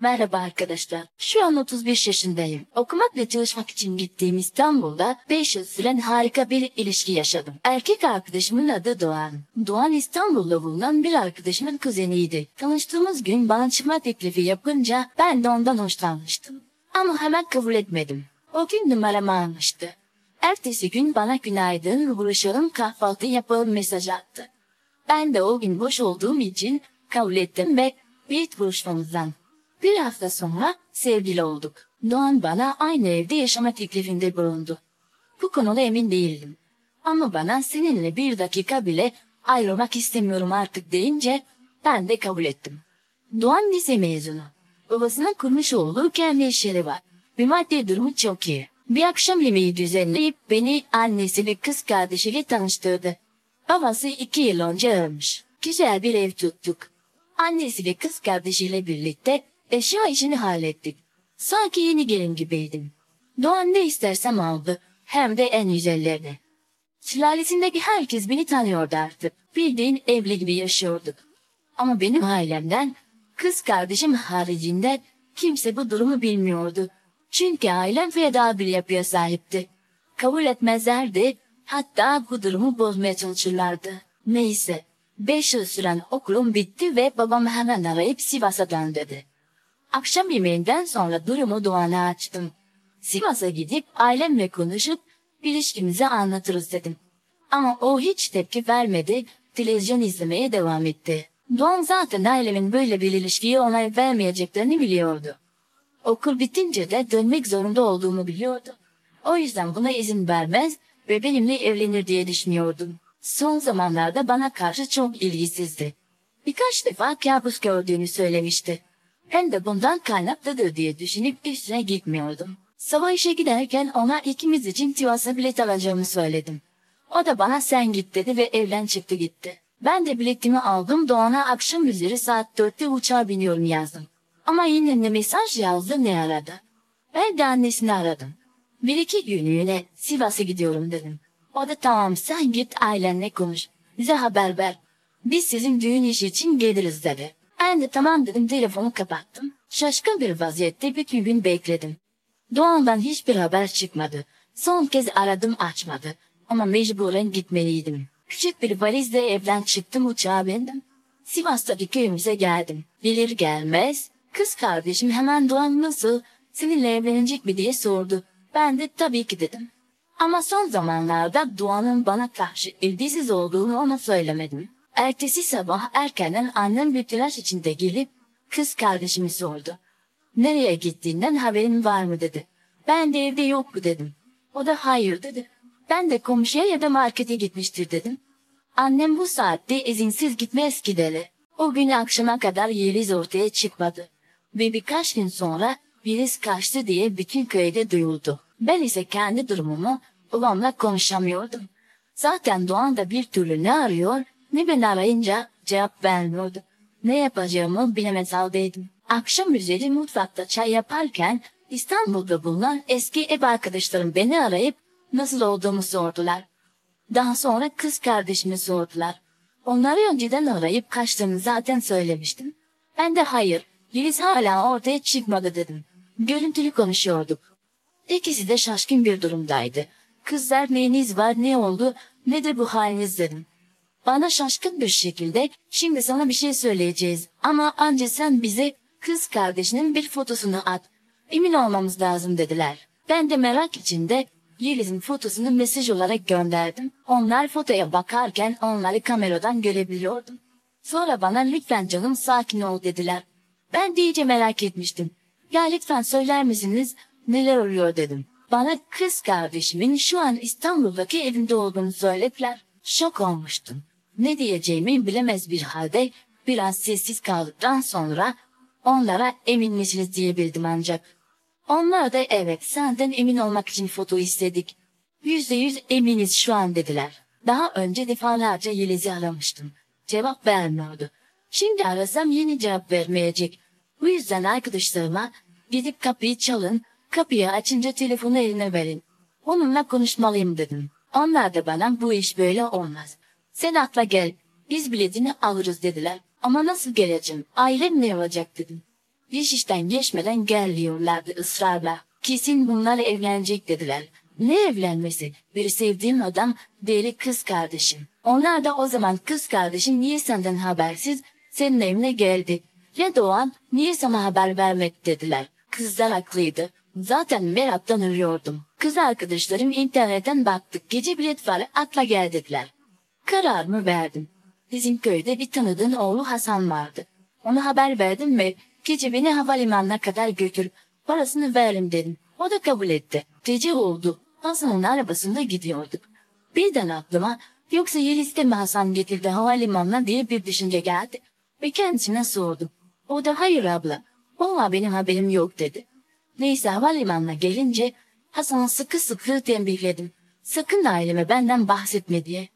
Merhaba arkadaşlar. Şu an 35 yaşındayım. Okumak ve çalışmak için gittiğim İstanbul'da 5 yıl süren harika bir ilişki yaşadım. Erkek arkadaşımın adı Doğan. Doğan İstanbul'da bulunan bir arkadaşımın kuzeniydi. Tanıştığımız gün bana çıkma teklifi yapınca ben de ondan hoşlanmıştım. Ama hemen kabul etmedim. O gün numaramı almıştı. Ertesi gün bana günaydın, buluşalım kahvaltı yapalım mesaj attı. Ben de o gün boş olduğum için kabul ettim ve bir buluşmamızdan bir hafta sonra sevgili olduk. Doğan bana aynı evde yaşama teklifinde bulundu. Bu konuda emin değildim. Ama bana seninle bir dakika bile ayrılmak istemiyorum artık deyince ben de kabul ettim. Doğan lise mezunu. Babasının kurmuş olduğu kendi işleri var. Bir maddi durumu çok iyi. Bir akşam yemeği düzenleyip beni annesiyle kız kardeşiyle tanıştırdı. Babası iki yıl önce ölmüş. Güzel bir ev tuttuk. Annesiyle kız kardeşiyle birlikte Eşya işini hallettik. Sanki yeni gelin gibiydim. Doğan ne istersem aldı. Hem de en güzellerini. Sülalesindeki herkes beni tanıyordu artık. Bildiğin evli gibi yaşıyorduk. Ama benim ailemden, kız kardeşim haricinde kimse bu durumu bilmiyordu. Çünkü ailem feda bir yapıya sahipti. Kabul etmezlerdi, hatta bu durumu bozmaya çalışırlardı. Neyse, beş yıl süren okulum bitti ve babam hemen arayıp Sivas'a dön dedi. Akşam yemeğinden sonra durumu Doğan'a açtım. Sivas'a gidip ailemle konuşup ilişkimizi anlatırız dedim. Ama o hiç tepki vermedi, televizyon izlemeye devam etti. Doğan zaten ailemin böyle bir ilişkiye onay vermeyeceklerini biliyordu. Okul bitince de dönmek zorunda olduğumu biliyordu. O yüzden buna izin vermez ve benimle evlenir diye düşünüyordum. Son zamanlarda bana karşı çok ilgisizdi. Birkaç defa kabus gördüğünü söylemişti. Hem de bundan kaynaklıdır diye düşünüp üstüne gitmiyordum. Sabah işe giderken ona ikimiz için Sivas'a bilet alacağımı söyledim. O da bana sen git dedi ve evden çıktı gitti. Ben de biletimi aldım Doğan'a akşam üzeri saat dörtte uçağa biniyorum yazdım. Ama yine ne mesaj yazdı ne aradı. Ben de annesini aradım. Bir iki günlüğüne Sivas'a gidiyorum dedim. O da tamam sen git ailenle konuş. Bize haber ver. Biz sizin düğün işi için geliriz dedi. Ben de tamam dedim telefonu kapattım. Şaşkın bir vaziyette bütün gün bekledim. Doğan'dan hiçbir haber çıkmadı. Son kez aradım açmadı. Ama mecburen gitmeliydim. Küçük bir valizle evden çıktım uçağa bindim. Sivas'taki köyümüze geldim. Gelir gelmez kız kardeşim hemen Doğan nasıl seninle evlenecek mi diye sordu. Ben de tabii ki dedim. Ama son zamanlarda Doğan'ın bana karşı ilgisiz olduğunu ona söylemedim. Ertesi sabah erkenden annem bir telaş içinde gelip kız kardeşimi sordu. Nereye gittiğinden haberin var mı dedi. Ben de evde yok mu dedim. O da hayır dedi. Ben de komşuya ya da markete gitmiştir dedim. Annem bu saatte izinsiz gitmez ki dedi. O gün akşama kadar Yeliz ortaya çıkmadı. Ve birkaç gün sonra Yeliz kaçtı diye bütün köyde duyuldu. Ben ise kendi durumumu babamla konuşamıyordum. Zaten Doğan da bir türlü ne arıyor ne beni arayınca cevap vermiyordu. Ne yapacağımı bilemez haldeydim. Akşam üzeri mutfakta çay yaparken İstanbul'da bulunan eski ev arkadaşlarım beni arayıp nasıl olduğumu sordular. Daha sonra kız kardeşimi sordular. Onları önceden arayıp kaçtığımı zaten söylemiştim. Ben de hayır, Yeliz hala ortaya çıkmadı dedim. Görüntülü konuşuyorduk. İkisi de şaşkın bir durumdaydı. Kızlar neyiniz var ne oldu ne de bu haliniz dedim. Bana şaşkın bir şekilde şimdi sana bir şey söyleyeceğiz ama anca sen bize kız kardeşinin bir fotosunu at. Emin olmamız lazım dediler. Ben de merak içinde Yeliz'in fotosunu mesaj olarak gönderdim. Onlar fotoya bakarken onları kameradan görebiliyordum. Sonra bana lütfen canım sakin ol dediler. Ben de iyice merak etmiştim. Ya lütfen söyler misiniz neler oluyor dedim. Bana kız kardeşimin şu an İstanbul'daki evinde olduğunu söylediler. Şok olmuştum. Ne diyeceğimi bilemez bir halde biraz sessiz kaldıktan sonra onlara emin misiniz diyebildim ancak. Onlar da evet senden emin olmak için foto istedik. Yüzde yüz eminiz şu an dediler. Daha önce defalarca Yeliz'i aramıştım. Cevap vermiyordu. Şimdi arasam yeni cevap vermeyecek. Bu yüzden arkadaşlarıma gidip kapıyı çalın, kapıyı açınca telefonu eline verin. Onunla konuşmalıyım dedim. Onlar da bana bu iş böyle olmaz. Sen atla gel. Biz biletini alırız dediler. Ama nasıl geleceğim? Ailem ne olacak dedim. Bir işten geçmeden gel diyorlardı ısrarla. Kesin bunlar evlenecek dediler. Ne evlenmesi? Bir sevdiğim adam, diğeri kız kardeşim. Onlar da o zaman kız kardeşim niye senden habersiz senin evine geldi. Ya Doğan niye sana haber vermedi dediler. Kızlar haklıydı. Zaten meraktan ölüyordum. Kız arkadaşlarım internetten baktık gece bilet var atla gel dediler. Kararımı verdim. Bizim köyde bir tanıdığın oğlu Hasan vardı. Ona haber verdim ve gece beni havalimanına kadar götür. Parasını verim dedim. O da kabul etti. Gece oldu. Hasan'ın arabasında gidiyorduk. Birden aklıma yoksa Yeliz'de mi Hasan getirdi havalimanına diye bir düşünce geldi. Ve kendisine sordum. O da hayır abla. Valla benim haberim yok dedi. Neyse havalimanına gelince Hasan'ı sıkı sıkı tembihledim. Sakın aileme benden bahsetme diye.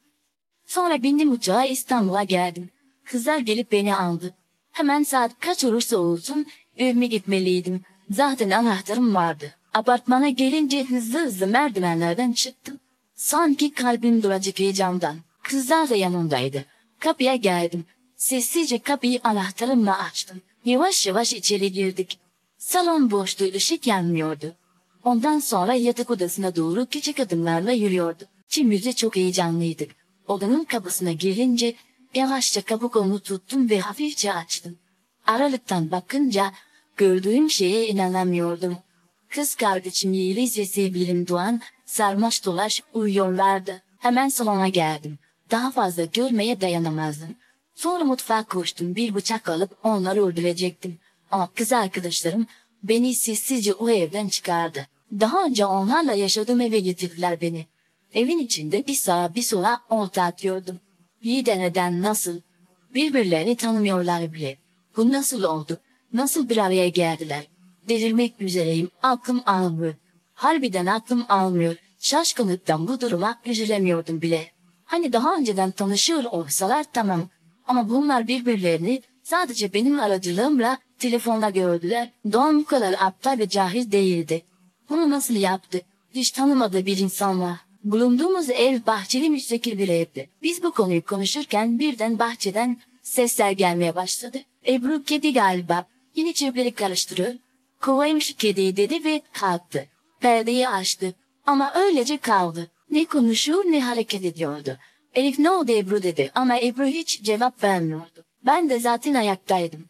Sonra bindim uçağa İstanbul'a geldim. Kızlar gelip beni aldı. Hemen saat kaç olursa olsun evime gitmeliydim. Zaten anahtarım vardı. Apartmana gelince hızlı hızlı merdivenlerden çıktım. Sanki kalbim duracak heyecandan. Kızlar da yanımdaydı. Kapıya geldim. Sessizce kapıyı anahtarımla açtım. Yavaş yavaş içeri girdik. Salon boştu, ışık yanmıyordu. Ondan sonra yatak odasına doğru küçük adımlarla yürüyordu. İkimiz çok heyecanlıydık. Odanın kapısına girince yavaşça kapı kolunu tuttum ve hafifçe açtım. Aralıktan bakınca gördüğüm şeye inanamıyordum. Kız kardeşim Yeliz ve sevgilim Doğan sarmaş dolaş uyuyorlardı. Hemen salona geldim. Daha fazla görmeye dayanamazdım. Sonra mutfağa koştum bir bıçak alıp onları öldürecektim. Ama kız arkadaşlarım beni sessizce o evden çıkardı. Daha önce onlarla yaşadığım eve getirdiler beni. Evin içinde bir sağa bir sola olta atıyordum. İyi de neden nasıl? Birbirlerini tanımıyorlar bile. Bu nasıl oldu? Nasıl bir araya geldiler? Delirmek üzereyim. Aklım almıyor. Harbiden aklım almıyor. Şaşkınlıktan bu duruma üzülemiyordum bile. Hani daha önceden tanışıyor olsalar tamam. Ama bunlar birbirlerini sadece benim aracılığımla telefonda gördüler. Doğan bu kadar aptal ve cahil değildi. Bunu nasıl yaptı? Hiç tanımadığı bir insanla. Bulunduğumuz ev bahçeli müstakil bir evdi. Biz bu konuyu konuşurken birden bahçeden sesler gelmeye başladı. Ebru kedi galiba. Yine çöpleri karıştırıyor. Kovayım şu kediyi dedi ve kalktı. Perdeyi açtı. Ama öylece kaldı. Ne konuşuyor ne hareket ediyordu. Elif ne oldu Ebru dedi ama Ebru hiç cevap vermiyordu. Ben de zaten ayaktaydım.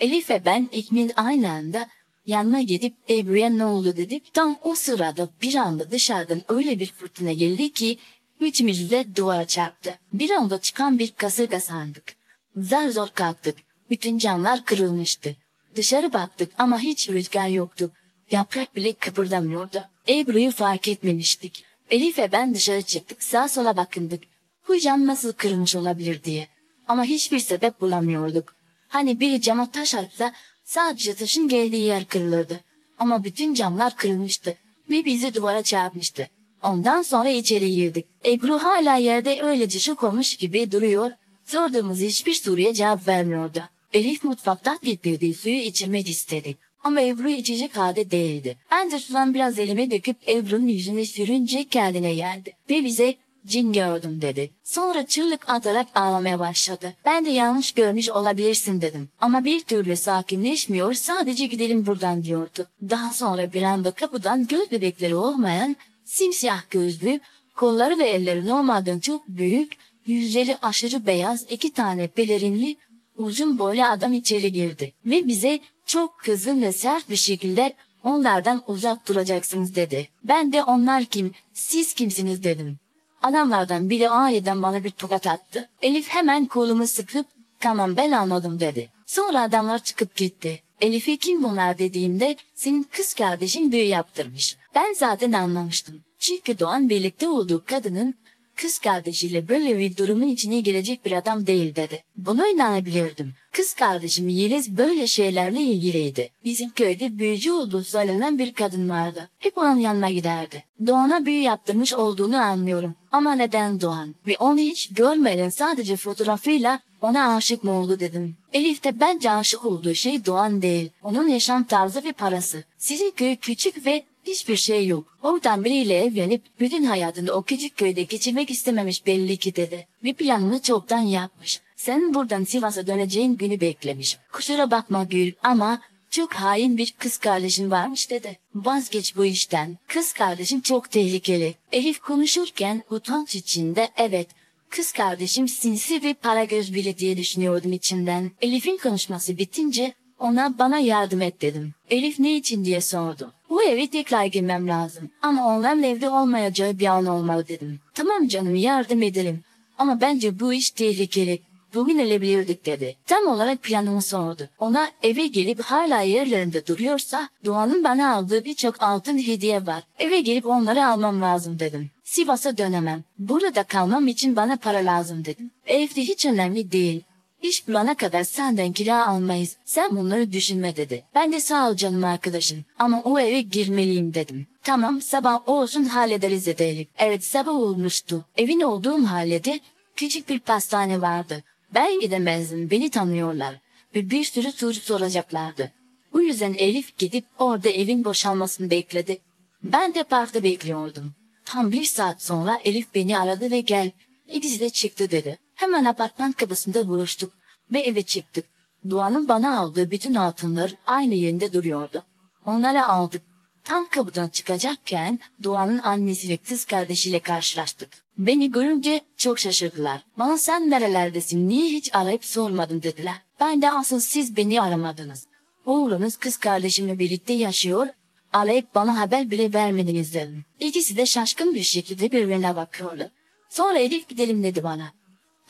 Elif ve ben ikimiz aynı anda yanına gidip Ebru'ya ne oldu dedik. Tam o sırada bir anda dışarıdan öyle bir fırtına geldi ki üçümüz de duvara çarptı. Bir anda çıkan bir kasırga sandık. Zar zor kalktık. Bütün camlar kırılmıştı. Dışarı baktık ama hiç rüzgar yoktu. Yaprak bile kıpırdamıyordu. Ebru'yu fark etmemiştik. Elif ve ben dışarı çıktık sağa sola bakındık. Bu cam nasıl kırılmış olabilir diye. Ama hiçbir sebep bulamıyorduk. Hani bir cama taş atsa sadece taşın geldiği yer kırılırdı. Ama bütün camlar kırılmıştı ve bizi duvara çarpmıştı. Ondan sonra içeri girdik. Ebru hala yerde öylece şok olmuş gibi duruyor. Sorduğumuz hiçbir soruya cevap vermiyordu. Elif mutfaktan getirdiği suyu içirmek istedi. Ama Ebru içecek halde değildi. Ben de sudan biraz elime döküp Ebru'nun yüzüne sürünce kendine geldi. Ve bize cin gördüm dedi. Sonra çığlık atarak ağlamaya başladı. Ben de yanlış görmüş olabilirsin dedim. Ama bir türlü sakinleşmiyor sadece gidelim buradan diyordu. Daha sonra bir anda kapıdan göz bebekleri olmayan simsiyah gözlü, kolları ve elleri normalden çok büyük, yüzleri aşırı beyaz iki tane pelerinli uzun boylu adam içeri girdi. Ve bize çok kızgın ve sert bir şekilde onlardan uzak duracaksınız dedi. Ben de onlar kim, siz kimsiniz dedim. Adamlardan biri aniden bana bir tokat attı. Elif hemen kolumu sıkıp tamam ben anladım dedi. Sonra adamlar çıkıp gitti. Elif'e kim bunlar dediğimde senin kız kardeşin büyü yaptırmış. Ben zaten anlamıştım. Çünkü Doğan birlikte olduğu kadının kız kardeşiyle böyle bir durumun içine girecek bir adam değil dedi. Buna inanabilirdim. Kız kardeşim Yeliz böyle şeylerle ilgiliydi. Bizim köyde büyücü olduğu söylenen bir kadın vardı. Hep onun yanına giderdi. Doğan'a büyü yaptırmış olduğunu anlıyorum. Ama neden Doğan? Ve onu hiç görmeden sadece fotoğrafıyla ona aşık mı oldu dedim. Elif de bence aşık olduğu şey Doğan değil. Onun yaşam tarzı ve parası. Sizin köy küçük ve hiçbir şey yok. Oradan biriyle evlenip bütün hayatını o küçük köyde geçirmek istememiş belli ki dedi. Bir planını çoktan yapmış. Sen buradan Sivas'a döneceğin günü beklemiş. Kusura bakma Gül ama Çok hain bir kız kardeşin varmış dedi. Vazgeç bu işten. Kız kardeşim çok tehlikeli. Elif konuşurken utanç içinde evet Kız kardeşim sinsi ve para göz biri diye düşünüyordum içinden. Elif'in konuşması bitince ona bana yardım et dedim. Elif ne için diye sordu. Bu eve tekrar girmem lazım. Ama onların evde olmayacağı bir an olmalı dedim. Tamam canım yardım edelim. Ama bence bu iş tehlikeli. Bugün ölebilirdik dedi. Tam olarak planımı sordu. Ona eve gelip hala yerlerinde duruyorsa Doğan'ın bana aldığı birçok altın hediye var. Eve gelip onları almam lazım dedim. Sivas'a dönemem. Burada kalmam için bana para lazım dedim. Evde hiç önemli değil. İş bulana kadar senden kira almayız. Sen bunları düşünme dedi. Ben de sağ ol canım arkadaşım. Ama o eve girmeliyim dedim. Tamam sabah olsun hallederiz dedi Evet sabah olmuştu. Evin olduğum mahallede küçük bir pastane vardı. Ben gidemezdim beni tanıyorlar. Ve bir sürü soru soracaklardı. Bu yüzden Elif gidip orada evin boşalmasını bekledi. Ben de parkta bekliyordum. Tam bir saat sonra Elif beni aradı ve gel. İkisi de çıktı dedi. Hemen apartman kapısında buluştuk ve eve çıktık. Doğan'ın bana aldığı bütün altınlar aynı yerinde duruyordu. Onları aldık. Tam kapıdan çıkacakken Doğan'ın annesi ve kız kardeşiyle karşılaştık. Beni görünce çok şaşırdılar. Bana sen nerelerdesin, niye hiç arayıp sormadın dediler. Ben de asıl siz beni aramadınız. Oğlunuz kız kardeşimle birlikte yaşıyor, arayıp bana haber bile vermediniz dedim. İkisi de şaşkın bir şekilde birbirine bakıyordu. Sonra Elif gidelim dedi bana.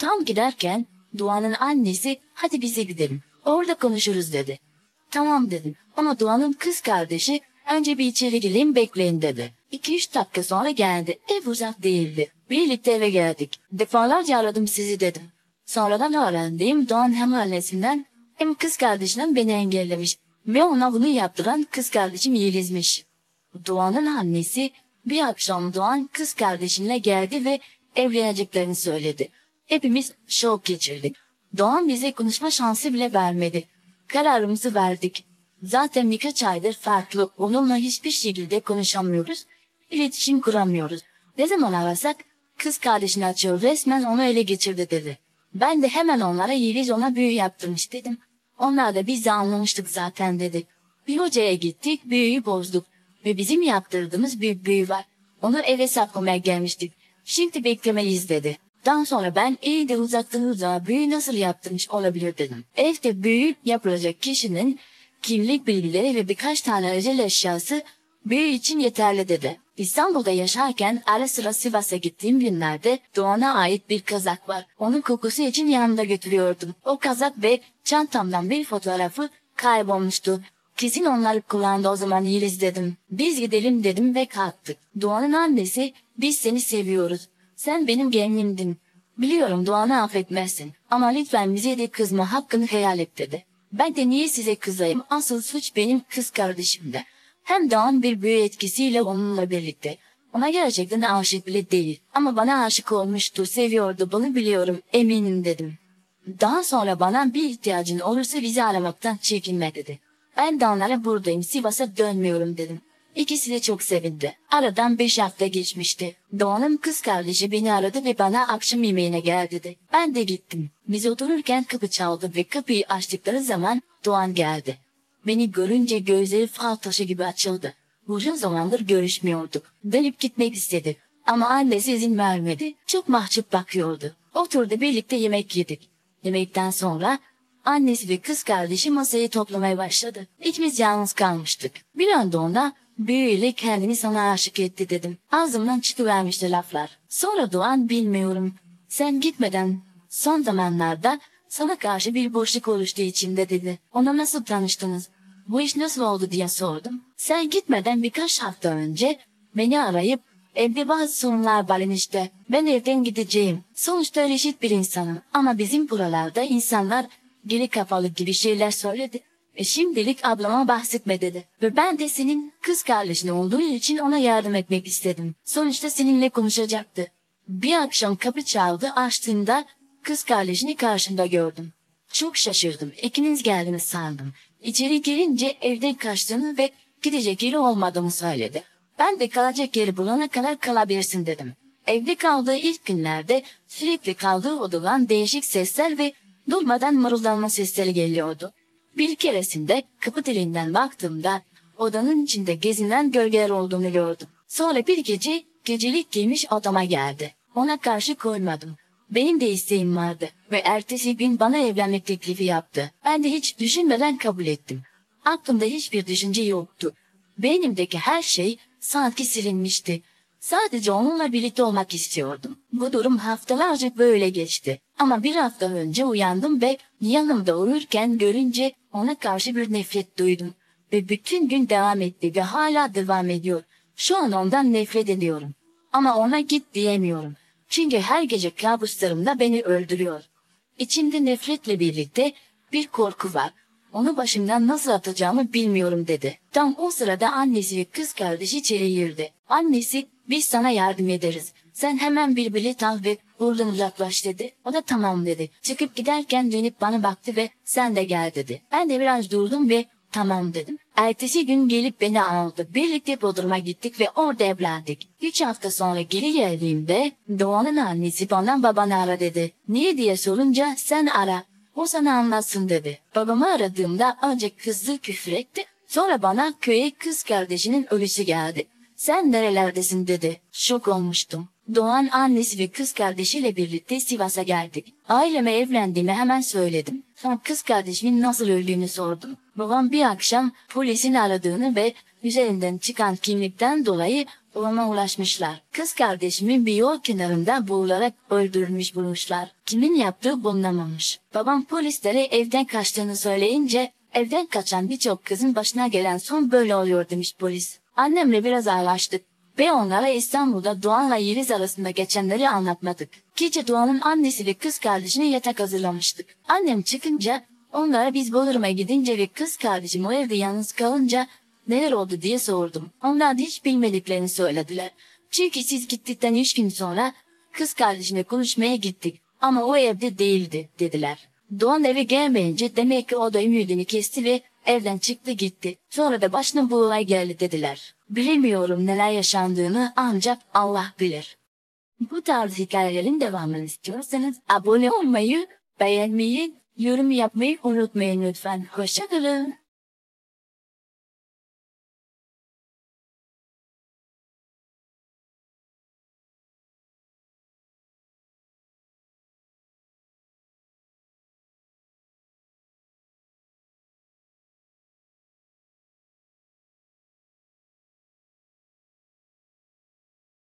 Tam giderken Doğan'ın annesi hadi bize gidelim. Orada konuşuruz dedi. Tamam dedim ama Doğan'ın kız kardeşi önce bir içeri gireyim bekleyin dedi. İki üç dakika sonra geldi. Ev uzak değildi. Birlikte eve geldik. Defalarca aradım sizi dedim. Sonradan öğrendiğim Doğan hem annesinden hem kız kardeşinden beni engellemiş. Ve ona bunu yaptıran kız kardeşim Yeliz'miş. Doğan'ın annesi bir akşam Doğan kız kardeşinle geldi ve evleneceklerini söyledi. Hepimiz şok geçirdik. Doğan bize konuşma şansı bile vermedi. Kararımızı verdik. Zaten birkaç aydır farklı. Onunla hiçbir şekilde konuşamıyoruz. İletişim kuramıyoruz. Ne zaman arasak kız kardeşini açıyor resmen onu ele geçirdi dedi. Ben de hemen onlara Yeliz ona büyü yaptırmış dedim. Onlar da biz de anlamıştık zaten dedi. Bir hocaya gittik büyüyü bozduk. Ve bizim yaptırdığımız bir büyü var. Onu eve saklamaya gelmiştik. Şimdi beklemeliyiz dedi. Daha sonra ben iyi de uzaktan uzağa büyü nasıl yaptırmış olabilir dedim. Evde büyü yapılacak kişinin kimlik bilgileri ve birkaç tane özel eşyası büyü için yeterli dedi. İstanbul'da yaşarken ara sıra Sivas'a gittiğim günlerde Doğan'a ait bir kazak var. Onun kokusu için yanımda götürüyordum. O kazak ve çantamdan bir fotoğrafı kaybolmuştu. Kesin onları kullandı o zaman Yeliz dedim. Biz gidelim dedim ve kalktık. Doğan'ın annesi biz seni seviyoruz. Sen benim gelinimdin. Biliyorum Doğan'ı affetmezsin. Ama lütfen bize de kızma hakkını hayal et dedi. Ben de niye size kızayım? Asıl suç benim kız kardeşimde. Hem Doğan bir büyü etkisiyle onunla birlikte. Ona gerçekten aşık bile değil. Ama bana aşık olmuştu, seviyordu, bunu biliyorum, eminim dedim. Daha sonra bana bir ihtiyacın olursa bizi aramaktan çekinme dedi. Ben de onlara buradayım, Sivas'a dönmüyorum dedim. İkisi de çok sevindi. Aradan beş hafta geçmişti. Doğan'ın kız kardeşi beni aradı ve bana akşam yemeğine gel dedi. Ben de gittim. Biz otururken kapı çaldı ve kapıyı açtıkları zaman Doğan geldi. Beni görünce gözleri fal taşı gibi açıldı. Uzun zamandır görüşmüyorduk. Dönüp gitmek istedi. Ama annesi izin vermedi. Çok mahcup bakıyordu. Oturdu birlikte yemek yedik. Yemekten sonra annesi ve kız kardeşi masayı toplamaya başladı. İkimiz yalnız kalmıştık. Bir anda ona büyüyle kendini sana aşık etti dedim. Ağzımdan çıkıvermişti laflar. Sonra Doğan bilmiyorum. Sen gitmeden son zamanlarda sana karşı bir boşluk oluştu içimde dedi. Ona nasıl tanıştınız? Bu iş nasıl oldu diye sordum. Sen gitmeden birkaç hafta önce beni arayıp evde bazı sorunlar var enişte. Ben evden gideceğim. Sonuçta reşit bir insanım. Ama bizim buralarda insanlar geri kafalı gibi şeyler söyledi. E şimdilik ablama bahsetme dedi. Ve ben de senin kız kardeşin olduğu için ona yardım etmek istedim. Sonuçta seninle konuşacaktı. Bir akşam kapı çaldı açtığında kız kardeşini karşımda gördüm. Çok şaşırdım. İkiniz geldiniz sandım. İçeri girince evden kaçtığını ve gidecek yeri olmadığını söyledi. Ben de kalacak yeri bulana kadar kalabilirsin dedim. Evde kaldığı ilk günlerde sürekli kaldığı odadan değişik sesler ve durmadan mırıldanma sesleri geliyordu. Bir keresinde kapı dilinden baktığımda odanın içinde gezinen gölgeler olduğunu gördüm. Sonra bir gece gecelik giymiş odama geldi. Ona karşı koymadım. Benim de isteğim vardı ve ertesi gün bana evlenmek teklifi yaptı. Ben de hiç düşünmeden kabul ettim. Aklımda hiçbir düşünce yoktu. Beynimdeki her şey sanki silinmişti. Sadece onunla birlikte olmak istiyordum. Bu durum haftalarca böyle geçti. Ama bir hafta önce uyandım ve yanımda uyurken görünce ona karşı bir nefret duydum. Ve bütün gün devam etti ve hala devam ediyor. Şu an ondan nefret ediyorum. Ama ona git diyemiyorum. Çünkü her gece kabuslarımda beni öldürüyor. İçimde nefretle birlikte bir korku var. Onu başımdan nasıl atacağımı bilmiyorum dedi. Tam o sırada annesi ve kız kardeşi içeri girdi. Annesi biz sana yardım ederiz. Sen hemen bir bilet al ve buradan uzaklaş dedi. O da tamam dedi. Çıkıp giderken dönüp bana baktı ve sen de gel dedi. Ben de biraz durdum ve tamam dedim. Ertesi gün gelip beni aldı. Birlikte Bodrum'a gittik ve orada evlendik. Üç hafta sonra geri geldiğimde Doğan'ın annesi bana babanı ara dedi. Niye diye sorunca sen ara. O sana anlatsın dedi. Babamı aradığımda önce kızdı küfür etti. Sonra bana köye kız kardeşinin ölüsü geldi. Sen nerelerdesin dedi. Şok olmuştum. Doğan annesi ve kız kardeşiyle birlikte Sivas'a geldik. Aileme evlendiğimi hemen söyledim. Sonra kız kardeşimin nasıl öldüğünü sordum. Babam bir akşam polisin aradığını ve üzerinden çıkan kimlikten dolayı ona ulaşmışlar. Kız kardeşimin bir yol kenarında boğularak öldürülmüş bulmuşlar. Kimin yaptığı bulunamamış. Babam polislere evden kaçtığını söyleyince evden kaçan birçok kızın başına gelen son böyle oluyor demiş polis. Annemle biraz ağlaştık ve onlara İstanbul'da Doğan'la Yeliz arasında geçenleri anlatmadık. Gece Doğan'ın annesi ve kız kardeşine yatak hazırlamıştık. Annem çıkınca onlara biz Bodrum'a gidince ve kız kardeşim o evde yalnız kalınca neler oldu diye sordum. Onlar da hiç bilmediklerini söylediler. Çünkü siz gittikten üç gün sonra kız kardeşine konuşmaya gittik ama o evde değildi dediler. Doğan eve gelmeyince demek ki o da ümidini kesti ve evden çıktı gitti. Sonra da başına bu olay geldi dediler. Bilemiyorum neler yaşandığını ancak Allah bilir. Bu tarz hikayelerin devamını istiyorsanız abone olmayı, beğenmeyi, yorum yapmayı unutmayın lütfen. Hoşçakalın.